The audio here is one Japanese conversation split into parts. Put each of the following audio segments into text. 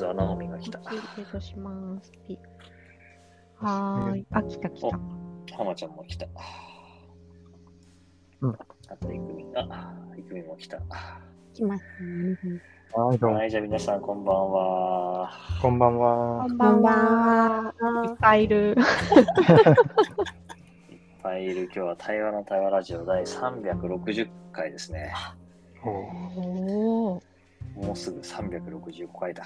ずはナオミが来た。します。ピはーい。あ、来た来た。浜ちゃんも来た。うんあと、いくみが、いくみも来た。来ましたね。はい、どうもは。い、じゃあ皆さんこんばんは。こんばんは。こんばんは。いっぱいいる。いっぱいいる。今日は対話の対話ラジオ第360回ですね。おおお。もうすぐ365回だ。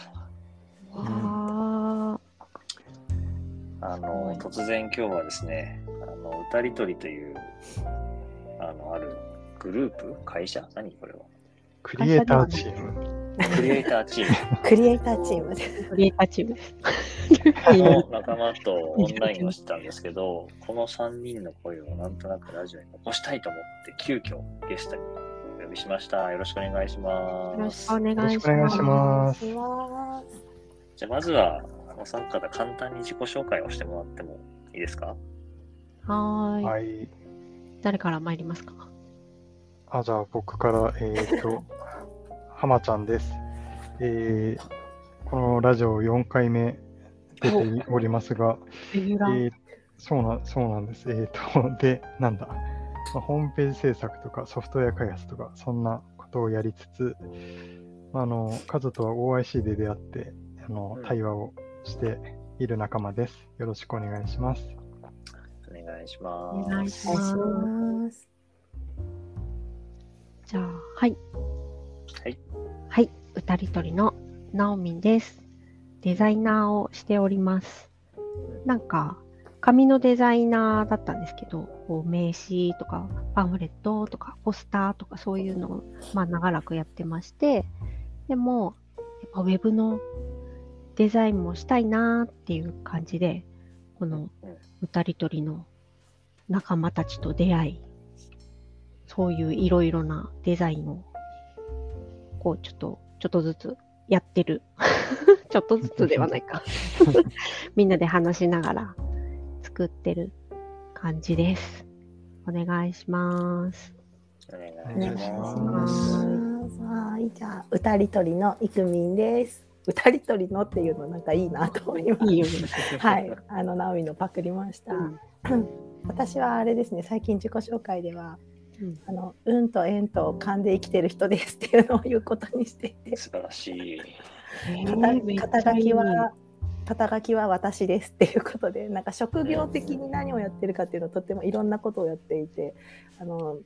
わあ。あの、突然今日はですね、あの、歌りとりという、あの、あるグループ会社？何？これはクリエイターチーム。クリエイターチーム。クリエイターチームで。クリエイターチームです。の仲間とオンラインをしてたんですけど、この3人の声をなんとなくラジオに残したいと思って、急遽ゲストにお呼びしました。よろしくお願いしよます。ろしくお願いしよろしくお願いします。じゃあまずは、あの参加方簡単に自己紹介をしてもらってもいいですか？はーい。はい。誰から参りますか？あ、じゃあ僕から、えっ、と、浜ちゃんです。えーこのラジオ4回目出ておりますが、レギュえラー。ーそうなそうなんです。えっ、と、で、なんだ、まあホームページ制作とかソフトウェア開発とか、そんなことをやりつつ、まああの、カズとは OIC で出会って、あのうん対話をしている仲間です。よろしくお願いします。お願いしおます。お願いします。じゃあ、はい。はい。はい。歌りとりのナオミンです。デザイナーをしております。なんか、紙のデザイナーだったんですけど、こう名刺とかパンフレットとかポスターとかそういうのを、まあ、長らくやってまして、でも、やっぱウェブのデザインもしたいなーっていう感じで、このうん歌りとりの仲間たちと出会い、そういういろいろなデザインを、こう、ちょっと、ちょっとずつやってる。ちょっとずつではないか。みんなで話しながら作ってる感じです。お願いします。お願いしいしま。ますす。はい、じゃあ、歌りとりのいくみんです。歌りとりのっていうのなんかいいなと思います。いいよね。はい、あの、ナオミのパクりました。うん 私はあれですね、最近自己紹介では、うんあの、運と縁と勘で生きてる人ですっていうのを言うことにしていて、素晴らしい。肩肩書きは肩書きは私ですっていうことでなんか職業的に何をやってるかっていうのをとってもいろんなことをやっていてあの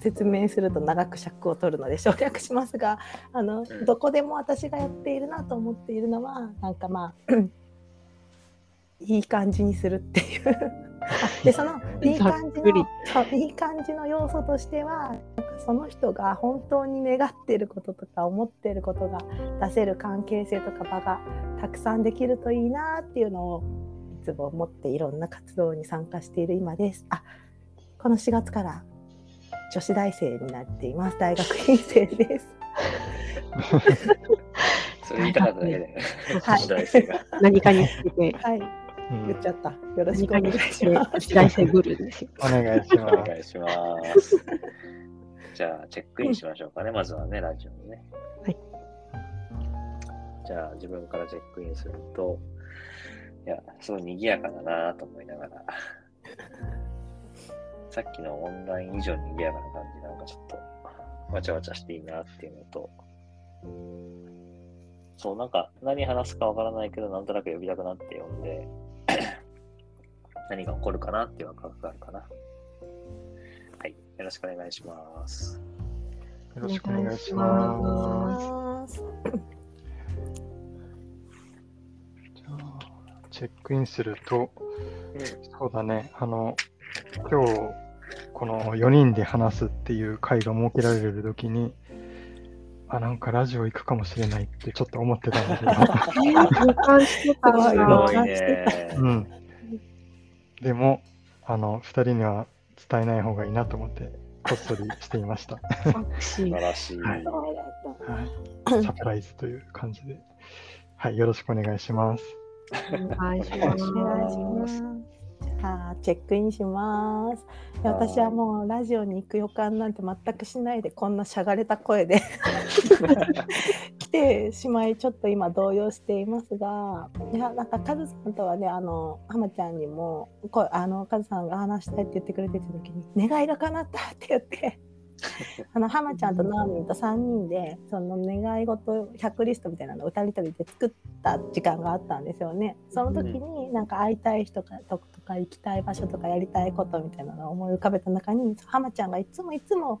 説明すると長く尺を取るので省略しますがあのうん。どこでも私がやっているなと思っているのはなんかまあいい感じにするっていうあ でそのいい感じのそういい感じの要素としてはなんかその人が本当に願っていることとか思っていることが出せる関係性とか場がたくさんできるといいなっていうのをいつも思っていろんな活動に参加している今です。あこの4月から女子大生になっています。大学院生です。それ言いたかっただけで、はい女子大生が。何かにつけて、はい、うん言っちゃった。よろしくお願いします。時代性ブルーですよ。お願いしおます。願いします。じゃあ、チェックインしましょうかね、まずはね、ラジオにね。はい。じゃあ、自分からチェックインすると、いや、すごい賑やかだなと思いながら、さっきのオンライン以上に賑やかな感じ、なんかちょっと、わちゃわちゃしていいなっていうのと、そう、なんか何話すかわからないけど、なんとなく呼びたくなって呼んで、何が起こるかなっていうワクワクがあるかな。はい。よろしくお願いします。よろしくお願いします。じゃあチェックインすると、そうだね、あの、今日、この4人で話すっていう会が設けられるときに、あ、なんかラジオ行くかもしれないってちょっと思ってたんだけど。うん。でも、あの、2人には伝えない方がいいなと思って、こっそりしていました。素晴らしい。はい。サプライズという感じで。はい、よろしくお願いします。お願いしま。ますす。じゃあチェックインします。私はもうラジオに行く予感なんて全くしないでこんなしゃがれた声で来てしまいちょっと今動揺していますがいやなんかカズさんとはねあの浜ちゃんにもこあのカズさんが話したいって言ってくれてた時に「願いが叶った」って言って あの浜ちゃんとナオミンと3人でその願い事100リストみたいなのを2人旅で作った時間があったんですよね。その時になんか会いたい人かとか行きたい場所とかやりたいことみたいなのを思い浮かべた中に浜ちゃんがいつもいつも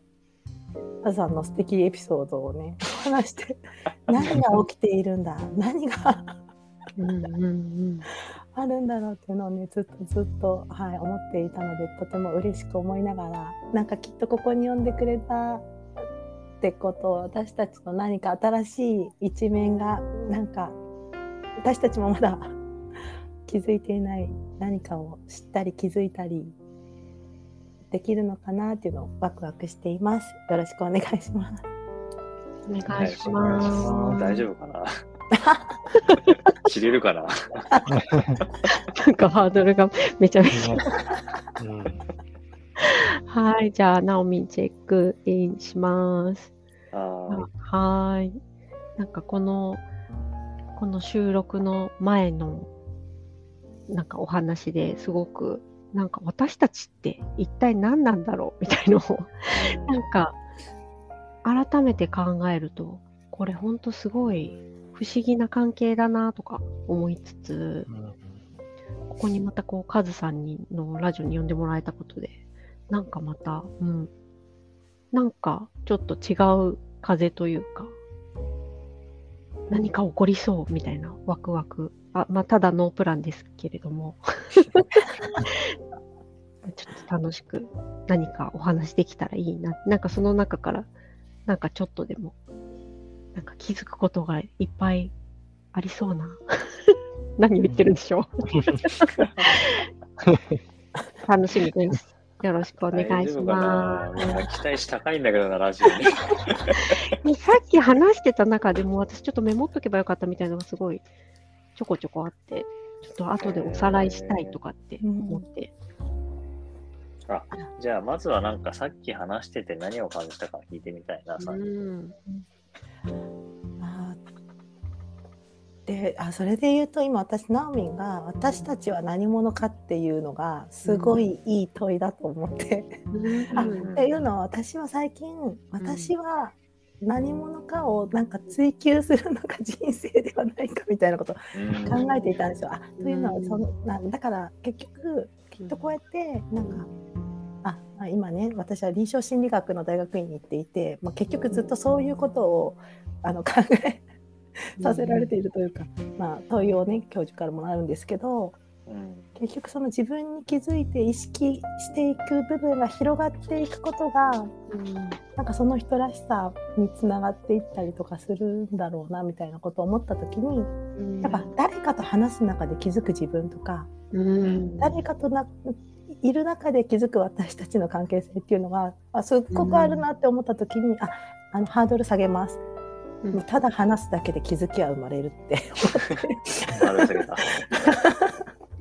さんの素敵エピソードをね話して 何が起きているんだ 何がうんうんうん。あるんだろうっていうのをねずっとずっと、はい、思っていたのでとても嬉しく思いながらなんかきっとここに呼んでくれたってこと私たちの何か新しい一面がなんか私たちもまだ 気づいていない何かを知ったり気づいたりできるのかなっていうのをワクワクしています。よろしくお願いします。お願いします。大丈夫かな？知れるかな？なんかハードルがめちゃめちゃ。ねうんはい、じゃあ、ナオミンチェックインします。あはい。なんかこの、この収録の前の、なんかお話ですごく、なんか私たちって一体何なんだろうみたいのを、ーなんか改めて考えると、これほんとすごい不思議な関係だなとか思いつつ、ここにまたこう、カズさんにのラジオに呼んでもらえたことで、なんかまた、うん、なんかちょっと違う風というか、何か起こりそうみたいなワクワク。あ、まあ、ただノープランですけれども、ちょっと楽しく何かお話できたらいいな。なんかその中から、なんかちょっとでも、なんか気づくことがいっぱいありそうな。何言ってるんでしょう。楽しみです。よろしくお願いし大丈夫かまなみんな期待値高いんだけどな、ラジオに。す。さっき話してた中でも私ちょっとメモっとけばよかったみたいなのがすごいちょこちょこあって、ちょっと後でおさらいしたいとかって思って。じゃあ、まずはなんかさっき話してて何を感じたか聞いてみたいな、さうん。あーであそれで言うと今私ナオミンが私たちは何者かっていうのがすごいいい問いだと思って、あっていうのは私は最近私は何者かをなんか追求するのが人生ではないかみたいなことを考えていたんですよ。あというのはそのなだから結局きっとこうやってなんかああ今ね私は臨床心理学の大学院に行っていて、まあ、結局ずっとそういうことをあの考え させられているというか、まあ、問いをね教授からもらうんですけどうん。結局その自分に気づいて意識していく部分が広がっていくことがなんかその人らしさにつながっていったりとかするんだろうなみたいなことを思った時にやっぱ誰かと話す中で気づく自分とかうん、誰かとないる中で気づく私たちの関係性っていうのがあすっごくあるなって思った時に、ああのハードル下げます、うん。ただ話すだけで気づきは生まれるって。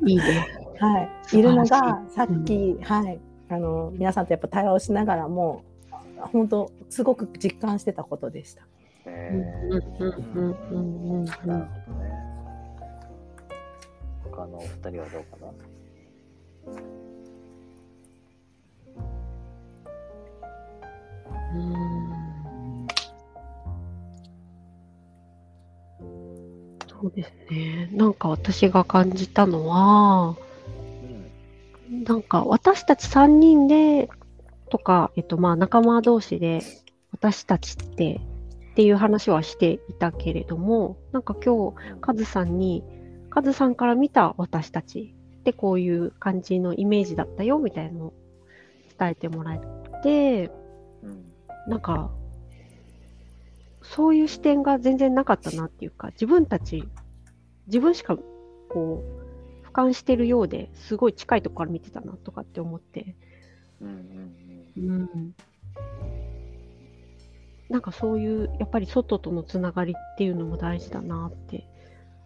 いいね。はい、い。るのがさっき、はい、あの皆さんとやっぱ対話をしながらも本当すごく実感してたことでした。うん。えーうん。うん。うん。うん。なるほどね。他のお二人はどうかな？うんそうですね。なんか私が感じたのは、うんなんか私たち3人でとか、えっとまあ仲間同士で私たちってっていう話はしていたけれども、なんか今日カズさんに、カズさんから見た私たちってこういう感じのイメージだったよみたいなのを伝えてもらえて、うんなんか、そういう視点が全然なかったなっていうか、自分たち、自分しかこう、俯瞰してるようですごい近いところから見てたなとかって思って、うんうんうん。なんかそういう、やっぱり外とのつながりっていうのも大事だなって、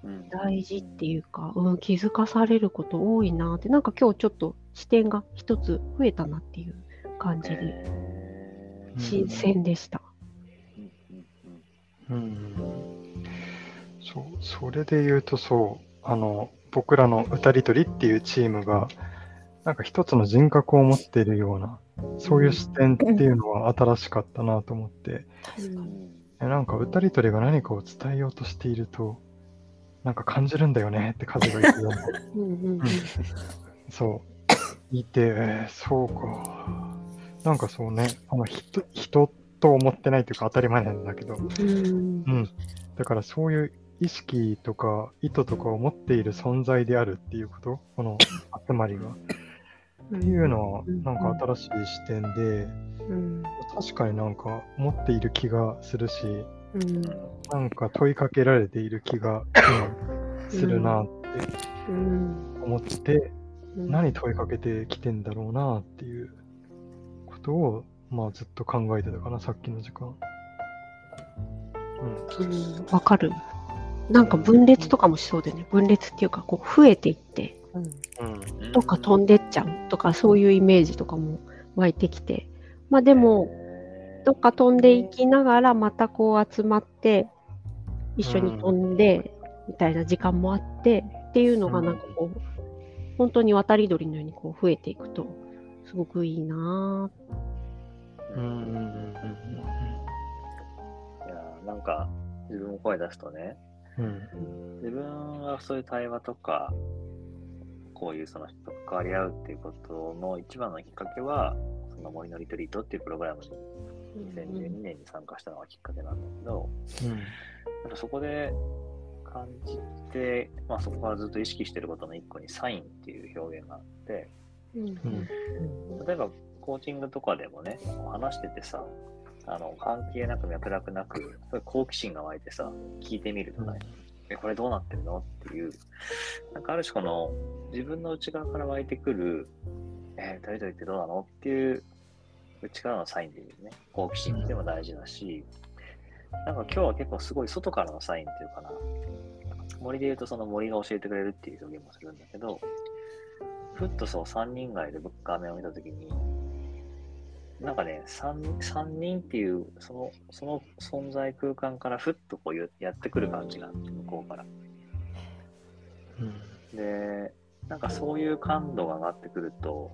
うん。大事っていうか、うん、気づかされること多いなって、なんか今日ちょっと視点が一つ増えたなっていう感じで、えー。新鮮でした。うん。そう、それで言うとそう、あの、僕らの歌りとりっていうチームが、なんか一つの人格を持っているような、そういう視点っていうのは新しかったなと思って、確かに。えなんか歌りとりが何かを伝えようとしていると、なんか感じるんだよねって風が言うような、うんそう、いて、えーそうか。なんかそうね、あの人人と思ってないというか当たり前なんだけど、うん。うん。だからそういう意識とか意図とかを持っている存在であるっていうこと、この集まりが。っていうのは、なんか新しい視点で、うん確かになんか持っている気がするし、うんなんか問いかけられている気が今するなってうん。思って、うん。何問いかけてきてんだろうなっていうことを、まあずっと考えてたかな、さっきの時間。うん。うんわかる。なんか分裂とかもしそうでね、分裂っていうか、こう増えていって、うんうん。うんどっか飛んでっちゃうとか、そういうイメージとかも湧いてきて、まあでも、どっか飛んでいきながら、またこう集まって、一緒に飛んで、みたいな時間もあって、っていうのがなんかこう、本当に渡り鳥のようにこう増えていくと、すごくいいなぁ。うんうんうんうんいやーなんか自分も声出すとね、うん。うん自分はそういう対話とか、こういうその人と関わり合うっていうことの一番のきっかけは、その森のリトリートっていうプログラムに2012年に参加したのがきっかけなんだけど、なん。かそこで感じて、まあそこからずっと意識してることの一個にサインっていう表現があって、うん。うん。例えばコーチングとかでもね、話しててさ、あの関係なく脈絡なく、好奇心が湧いてさ、聞いてみるとかね、え、これどうなってるの？っていう、なんかある種この自分の内側から湧いてくる、えー、誰々ってどうなの？っていう内からのサインでね、好奇心っていうのも大事だし、なんか今日は結構すごい外からのサインっていうかな、森で言うとその森が教えてくれるっていう表現もするんだけど、ふっとそう3人街で画面を見たときに、なんかね3、三人っていうそのその存在空間からふっとこうややってくる感じがあって、向こうから。うん。で、なんかそういう感度が上がってくると、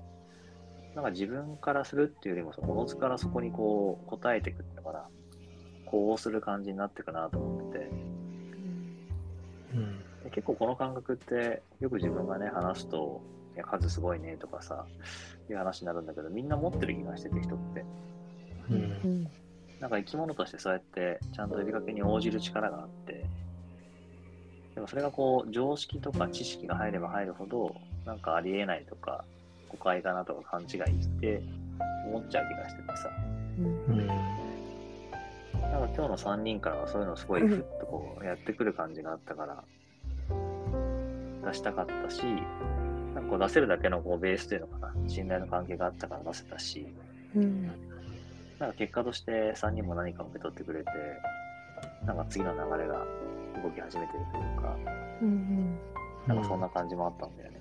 なんか自分からするっていうよりも、そのおのずからそこにこう答えていくってかな、こうする感じになっていくなと思ってて、うん。で結構この感覚ってよく自分がね話すと「いや数すごいね」とかさいう話になるんだけどみんな持ってる気がしてて人って。うん。うん。なんか生き物としてそうやってちゃんと呼びかけに応じる力があってでもそれがこう常識とか知識が入れば入るほどなんかありえないとか誤解かなとか勘違いして思っちゃう気がしててさ。うん。うん。なんか今日の3人からはそういうのすごいふっとこうやってくる感じがあったから出したかったし、なんかこう出せるだけのこうベースというのかな、信頼の関係があったから出せたし、うん。なんか結果として3人も何か受け取ってくれて、なんか次の流れが動き始めてるというか、うんなんかそんな感じもあったんだよね。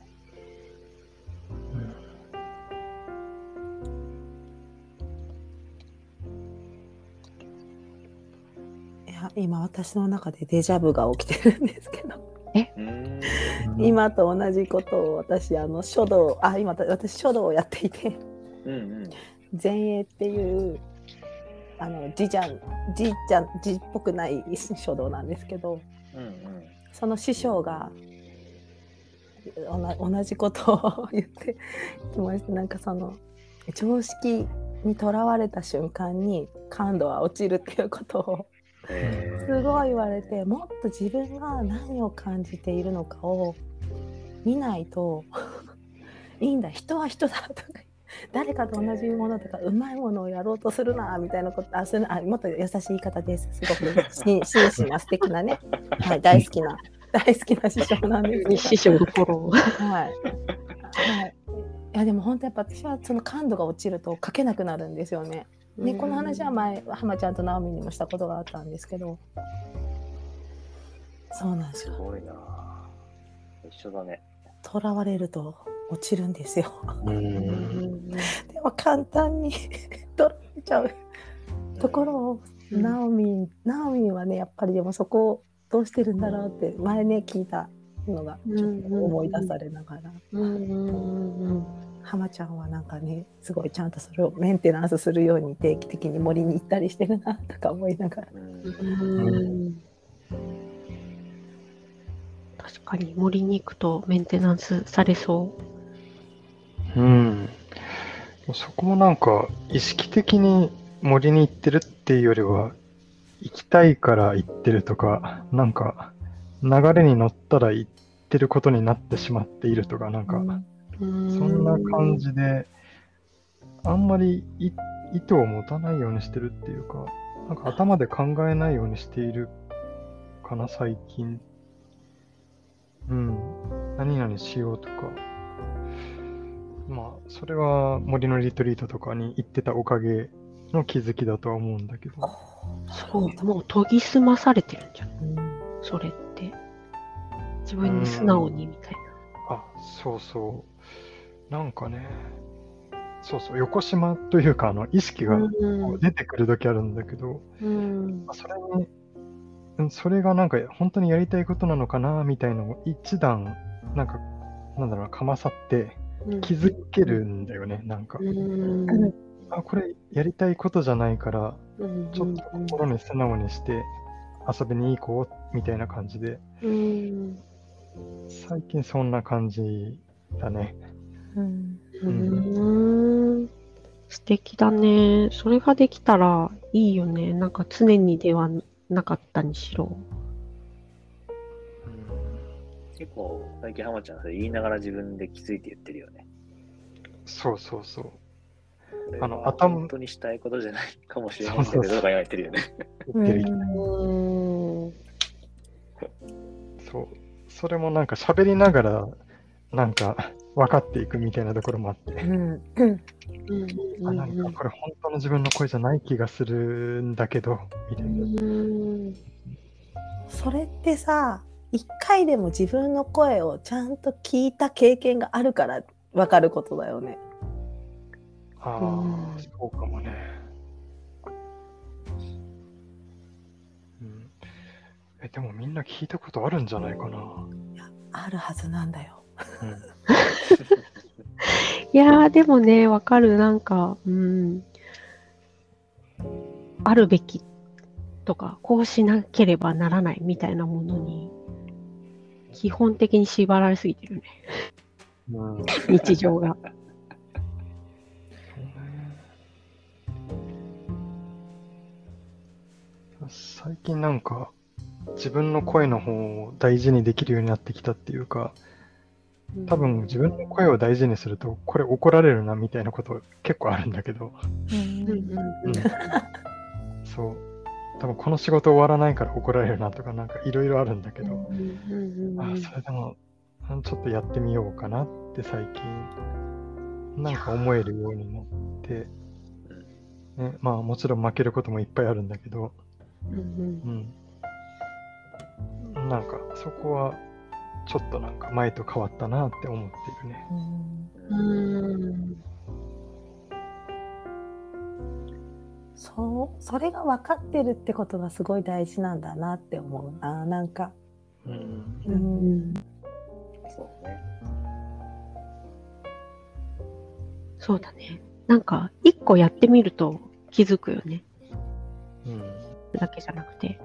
いや今私の中でデジャブが起きてるんですけど今と同じことを私あの書道あ今私書道をやっていてうんうん。前衛っていうあの字じゃん字じゃん字っぽくない書道なんですけどうんうん。その師匠が同じことを言ってきましたなんかその常識にとらわれた瞬間に感度は落ちるっていうことをえすごい言われてもっと自分が何を感じているのかを見ないといいんだ人は人だとか誰かと同じものとかうまいものをやろうとするなみたいなことあそれあもっと優しい言い方ですすごくし 真摯な素敵なね、はい、大好きな大好きな師匠なんです 師匠のフォロー。はい。はい。いやでも本当やっぱ私はその感度が落ちると書けなくなるんですよね。ね、この話は前浜ちゃんと直美にもしたことがあったんですけど。そうなんですすよ。ごいなぁ一緒だね。囚われると落ちるんですよ。うん でも簡単に 取られちゃうところを、ナオミン、ナオミンはね、やっぱりでもそこどうしてるんだろうって前ね聞いたのがちょっと思い出されながら、うんうんうんうん浜ちゃんはなんかねすごいちゃんとそれをメンテナンスするように定期的に森に行ったりしてるなとか思いながら。うんうん確かに森に行くとメンテナンスされそうん。そこもなんか、意識的に森に行ってるっていうよりは、行きたいから行ってるとか、なんか、流れに乗ったら行ってることになってしまっているとか、なんか、う。そんな感じで、あんまりい意図を持たないようにしてるっていうか、なんか頭で考えないようにしているかな、最近。うん。何々しようとか。まあ、それは森のリトリートとかに行ってたおかげの気づきだとは思うんだけど。そう、もう研ぎ澄まされてるんじゃん。うんそれって。自分に素直にみたいあ、そうそう。なんかね、そうそう、横島というか、あの、意識が出てくる時あるんだけど、うん。まあそれに、うんそれがなんか本当にやりたいことなのかなみたいのを一段、なんか、なんだろうな、かまさってうん。気づけるんだよね、なんか。うん。あ、これやりたいことじゃないから、うん。ちょっと心に素直にして遊びに行こうみたいな感じで、うん。最近そんな感じだね。うん。うん。素敵だね。それができたらいいよね。なん。か常にではなかったにしろ。結構、最近浜ちゃん。それ言いながら自分で気づいて言ってるよね。そうそうそう。あの頭本当にしたいことじゃないかもしれないけど、言われてるよね。そう。それもなん。か喋りながら、なん。か分かっていくみたいなところもあって、うんあなんかこれ本当の自分の声じゃない気がするんだけど、みたいな。うんそれってさ一回でも自分の声をちゃんと聞いた経験があるから分かることだよね。あうんあ、そうかもね。うん、え、でもみんな聞いたことあるんじゃないかな。いやあるはずなんだよ。うん、いやー、でもね、わかる。なんか、うん。あるべきとか、こうしなければならないみたいなものに、基本的に縛られすぎてるね。うん日常が。最近なんか自分の声の方を大事にできるようになってきたっていうか、多分自分の声を大事にすると、これ怒られるなみたいなこと結構あるんだけど、うん。うんうんそう。多分この仕事終わらないから怒られるなとかなんかいろいろあるんだけど、うんうんうんあそれでもうんちょっとやってみようかなって最近なんか思えるようになって、ね、まあもちろん負けることもいっぱいあるんだけど、うん。うん、なんかそこはちょっとなんか前と変わったなって思っているね。うんうんそうそれが分かってるってことがすごい大事なんだなって思うななんか。うんうんうんそうね。そうだね。なんか、一個やってみると気づくよね。うんだけじゃなくて。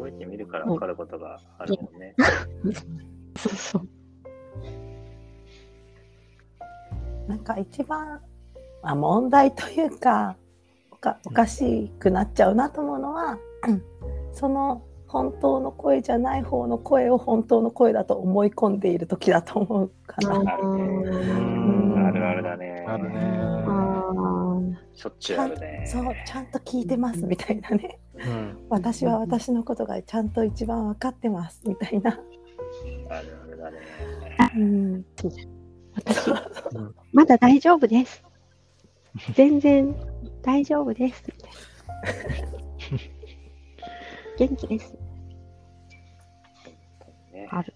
動いてみるから分かることがあるもんね。そうそう。なんか一番、まあ、問題というかおかおかしくなっちゃうなと思うのは その本当の声じゃない方の声を本当の声だと思い込んでいる時だと思うかな。ああるあるだね。あるねあしょっちゅうあるね。そうちゃんと聞いてますみたいなねうん私は私のことがちゃんと一番分かってますみたいな、あるあるだね。うん、私、うんまだ大丈夫です。全然大丈夫です。元気です。ねある。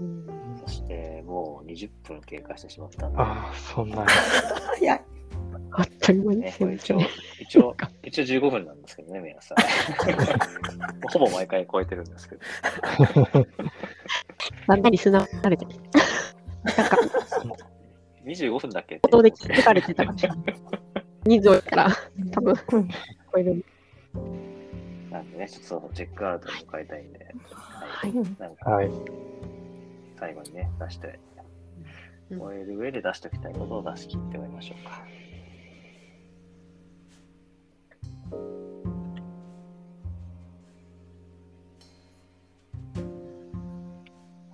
うんそして、もう20分経過してしまったああ、そんな。早 い当たり前でね、すよね一応、一応、一一応15分なんですけどね、皆さん。ほぼ毎回超えてるんですけど。だんだんリスナー慣れてきて。なんか、25分だっけ音で気づかれてたかもしれない。人数多いから、多分うん超える。なんでね、ちょっとチェックアウトも変えたいんで、はい。うんなんかはい。最後にね、出して、うん終える上で出しておきたいことを出し切っておきましょうか。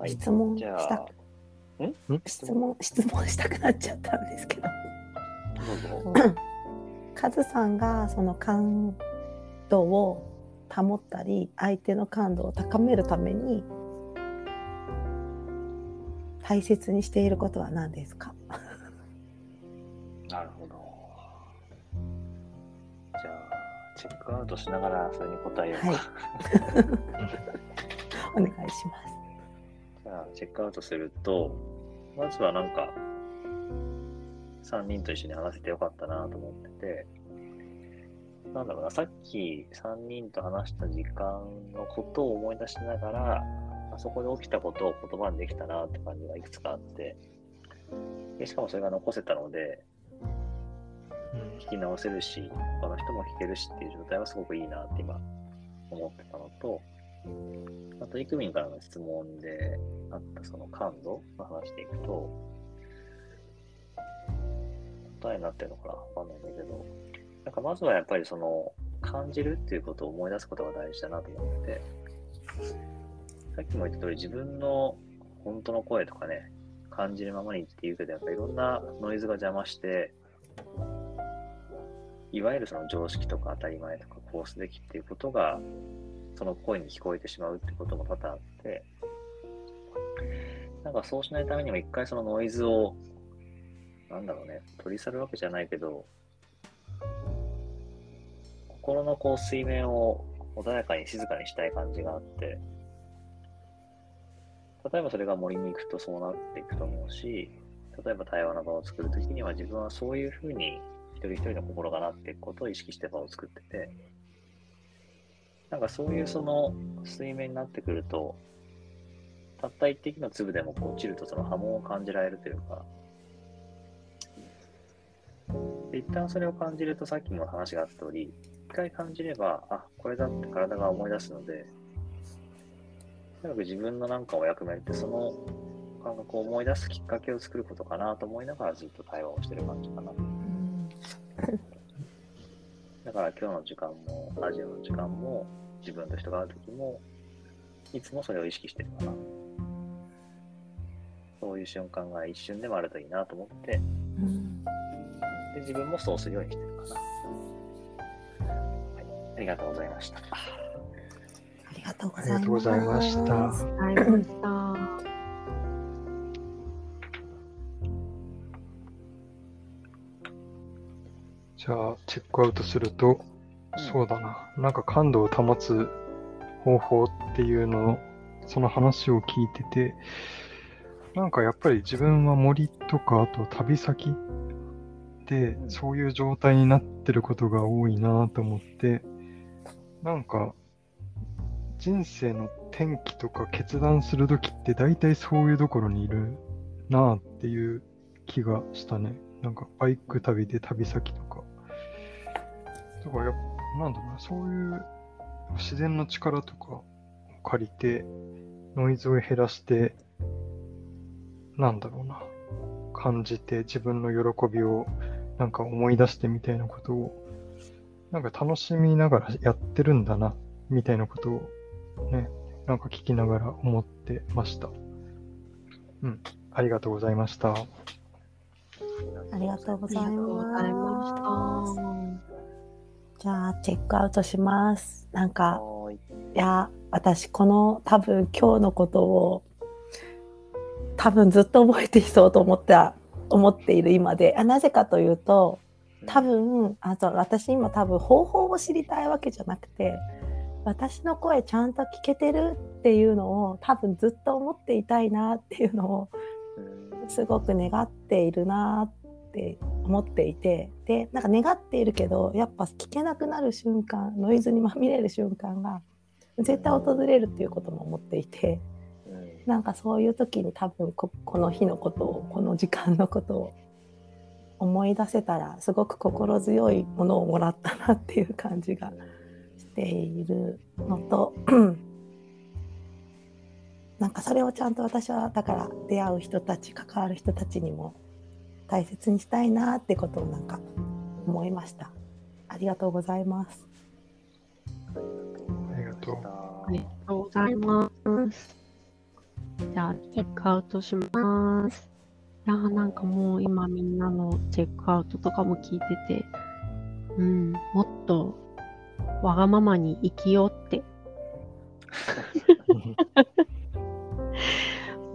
質問したあ、質問？質問したくなっちゃったんですけど。カズさんがその感度を保ったり相手の感度を高めるために大切にしていることは何ですか？なるほど。じゃあ、チェックアウトしながらそれに答えようか。はい お願いします。チェックアウトすると、まずはなんか、3人と一緒に話せてよかったなと思ってて、なんだろうな、さっき3人と話した時間のことを思い出しながら、あそこで起きたことを言葉にできたなって感じがいくつかあって、でしかもそれが残せたので、聞き直せるし、他の人も聞けるしっていう状態はすごくいいなって今思ってたのと、あと、イクミンからの質問であったその感度の話でいくと、答えになってるのかなわかんないんだけど、なんかまずはやっぱりその感じるっていうことを思い出すことが大事だなと思ってて、さっきも言った通り自分の本当の声とかね、感じるままにって言うけど、やっぱいろんなノイズが邪魔して、いわゆるその常識とか当たり前とかこうすべきっていうことがその声に聞こえてしまうってことも多々あって、なんかそうしないためにも一回そのノイズを、なんだろうね、取り去るわけじゃないけど、心のこう水面を穏やかに静かにしたい感じがあって、例えばそれが森に行くとそうなっていくと思うし、例えば対話の場を作るときには自分はそういうふうに一人一人の心がなっていくことを意識して場を作ってて、なんかそういうその水面になってくると、たった一滴の粒でもこう落ちるとその波紋を感じられるというか、一旦それを感じるとさっきも話があった通り、一回感じれば、あ、これだって体が思い出すので、とにかく自分のなんかお役目ってその感覚を思い出すきっかけを作ることかなと思いながらずっと対話をしてる感じかな。だから今日の時間も、ラジオの時間も、自分と人が会う時も、いつもそれを意識してるかな。そういう瞬間が一瞬でもあるといいなと思って、うんで自分もそうするようにしてるかな。はい、ありがとうございました。ありがとうごありがとうございましたじゃあ、チェックアウトすると、そうだな。なんか感度を保つ方法っていうのを、その話を聞いてて、なんかやっぱり自分は森とか、あと旅先でう、んそういう状態になってることが多いなと思って、なんか、人生の転機とか決断するときって大体そういうところにいるなっていう気がしたね。なんかバイク旅で旅先とか。とかやっなんだろうな、そういう自然の力とかを借りて、ノイズを減らして、なんだろうな、感じて自分の喜びをなんか思い出してみたいなことを、なんか楽しみながらやってるんだな、みたいなことをね、なんか聞きながら思ってました。うん、ありがとうございました。ありがとうございま。した。じゃあチェックアウトします。なんかい。いや私この多分今日のことを多分ずっと覚えていそうと思った思っている今であなぜかというと多分あと私今多分方法を知りたいわけじゃなくて私の声ちゃんと聞けてるっていうのを多分ずっと思っていたいなっていうのをうんすごく願っているなっって思っていてでなんか願っているけどやっぱ聞けなくなる瞬間ノイズにまみれる瞬間が絶対訪れるっていうことも思っていてうん。なんかそういう時に多分ここの日のことをこの時間のことを思い出せたらすごく心強いものをもらったなっていう感じがしているのとなんかそれをちゃんと私はだから出会う人たち関わる人たちにも大切にしたいなってことをなんか思いました。ありがとうございます。ありがとう。ありがとうございます。じゃあ、チェックアウトします。いやーなんかもう今みんなのチェックアウトとかも聞いてて、うん、もっとわがままに生きようって、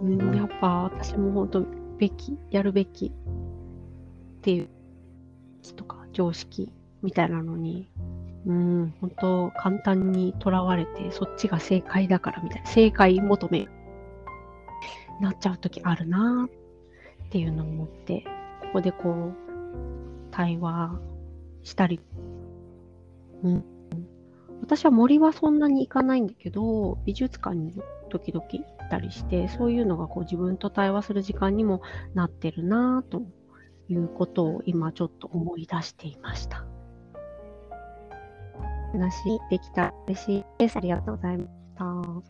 うん、やっぱ私も本当べき、やるべきっていうとか常識みたいなのに、うん、本当簡単にとらわれて、そっちが正解だからみたいな、正解求めなっちゃうときあるなっていうのを思って、ここでこう、対話したり、うん。私は森はそんなに行かないんだけど、美術館に時々行ったりして、そういうのがこう自分と対話する時間にもなってるなと思っていうことを今ちょっと思い出していました。話できたら嬉しいです。ありがとうございました。あ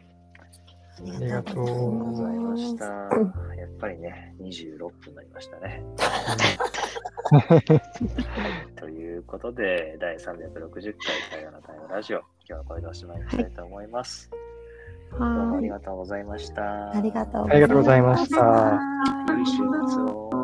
りがとうございました。やうんっぱりね、26分になりましたね。ということで、第360回対話のタイムラジオ、今日はこれでおしまいにしたいと思います。どうもあり。がとうございました。ありがとうございましたは良い週末を。